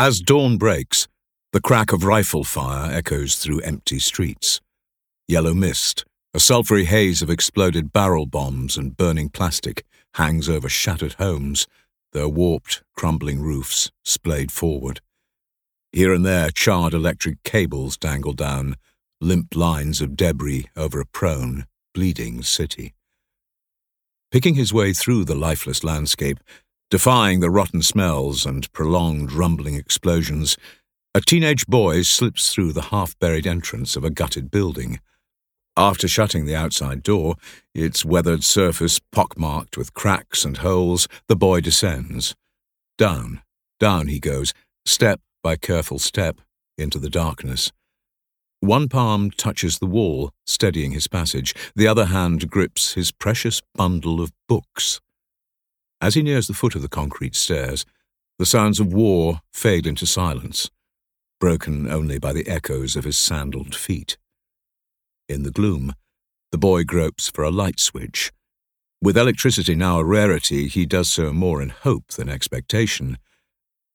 As dawn breaks, the crack of rifle fire echoes through empty streets. Yellow mist, a sulphury haze of exploded barrel bombs and burning plastic, hangs over shattered homes, their warped, crumbling roofs splayed forward. Here and there, charred electric cables dangle down, limp lines of debris over a prone, bleeding city. Picking his way through the lifeless landscape, defying the rotten smells and prolonged rumbling explosions, a teenage boy slips through the half buried entrance of a gutted building. After shutting the outside door, its weathered surface pockmarked with cracks and holes, the boy descends. Down, down he goes, step by careful step, into the darkness. One palm touches the wall, steadying his passage. The other hand grips his precious bundle of books. As he nears the foot of the concrete stairs, the sounds of war fade into silence, broken only by the echoes of his sandaled feet. In the gloom, the boy gropes for a light switch. With electricity now a rarity, he does so more in hope than expectation.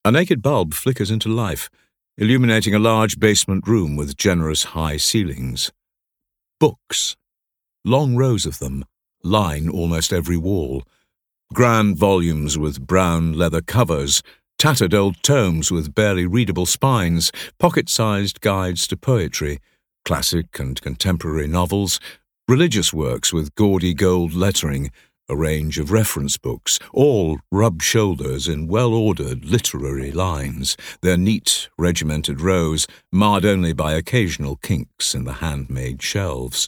A naked bulb flickers into life, illuminating a large basement room with generous high ceilings. Books, long rows of them, line almost every wall. Grand volumes with brown leather covers, tattered old tomes with barely readable spines, pocket sized guides to poetry, classic and contemporary novels, religious works with gaudy gold lettering, a range of reference books, all rub shoulders in well ordered literary lines, their neat, regimented rows marred only by occasional kinks in the handmade shelves.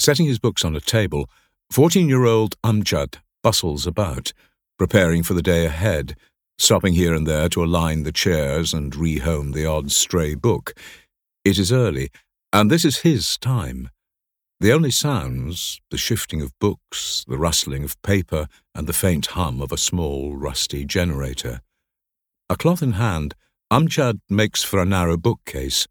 Setting his books on a table, fourteen year old Amjad bustles about, preparing for the day ahead, stopping here and there to align the chairs and rehome the odd stray book. It is early, and this is his time. The only sounds, the shifting of books, the rustling of paper, and the faint hum of a small, rusty generator. A cloth in hand, Amjad makes for a narrow bookcase.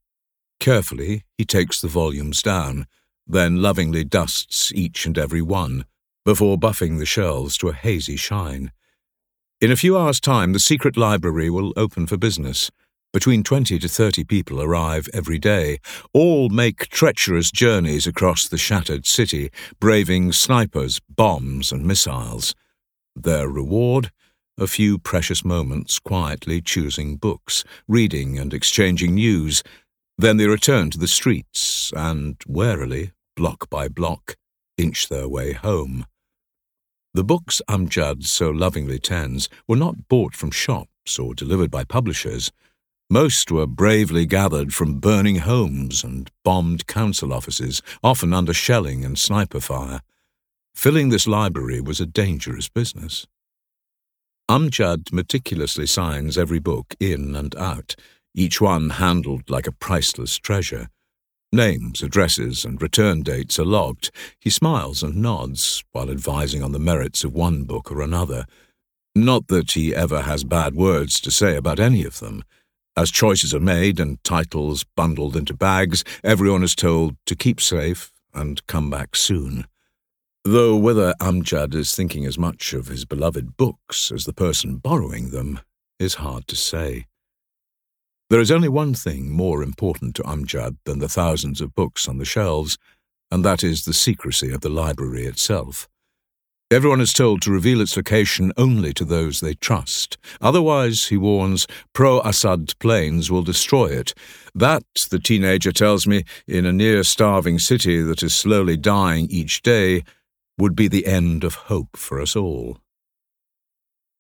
Carefully, he takes the volumes down, then lovingly dusts each and every one, before buffing the shelves to a hazy shine. In a few hours' time, the secret library will open for business. Between 20 to 30 people arrive every day. All make treacherous journeys across the shattered city, braving snipers, bombs, and missiles. Their reward? A few precious moments quietly choosing books, reading and exchanging news. Then they return to the streets and, warily, block by block, inch their way home. The books Amjad so lovingly tends were not bought from shops or delivered by publishers. Most were bravely gathered from burning homes and bombed council offices, often under shelling and sniper fire. Filling this library was a dangerous business. Amjad meticulously signs every book in and out, each one handled like a priceless treasure. Names, addresses, and return dates are logged. He smiles and nods while advising on the merits of one book or another. Not that he ever has bad words to say about any of them. As choices are made and titles bundled into bags, everyone is told to keep safe and come back soon. Though whether Amjad is thinking as much of his beloved books as the person borrowing them is hard to say. There is only one thing more important to Amjad than the thousands of books on the shelves, and that is the secrecy of the library itself. Everyone is told to reveal its location only to those they trust. Otherwise, he warns, pro Assad planes will destroy it. That, the teenager tells me, in a near starving city that is slowly dying each day, would be the end of hope for us all.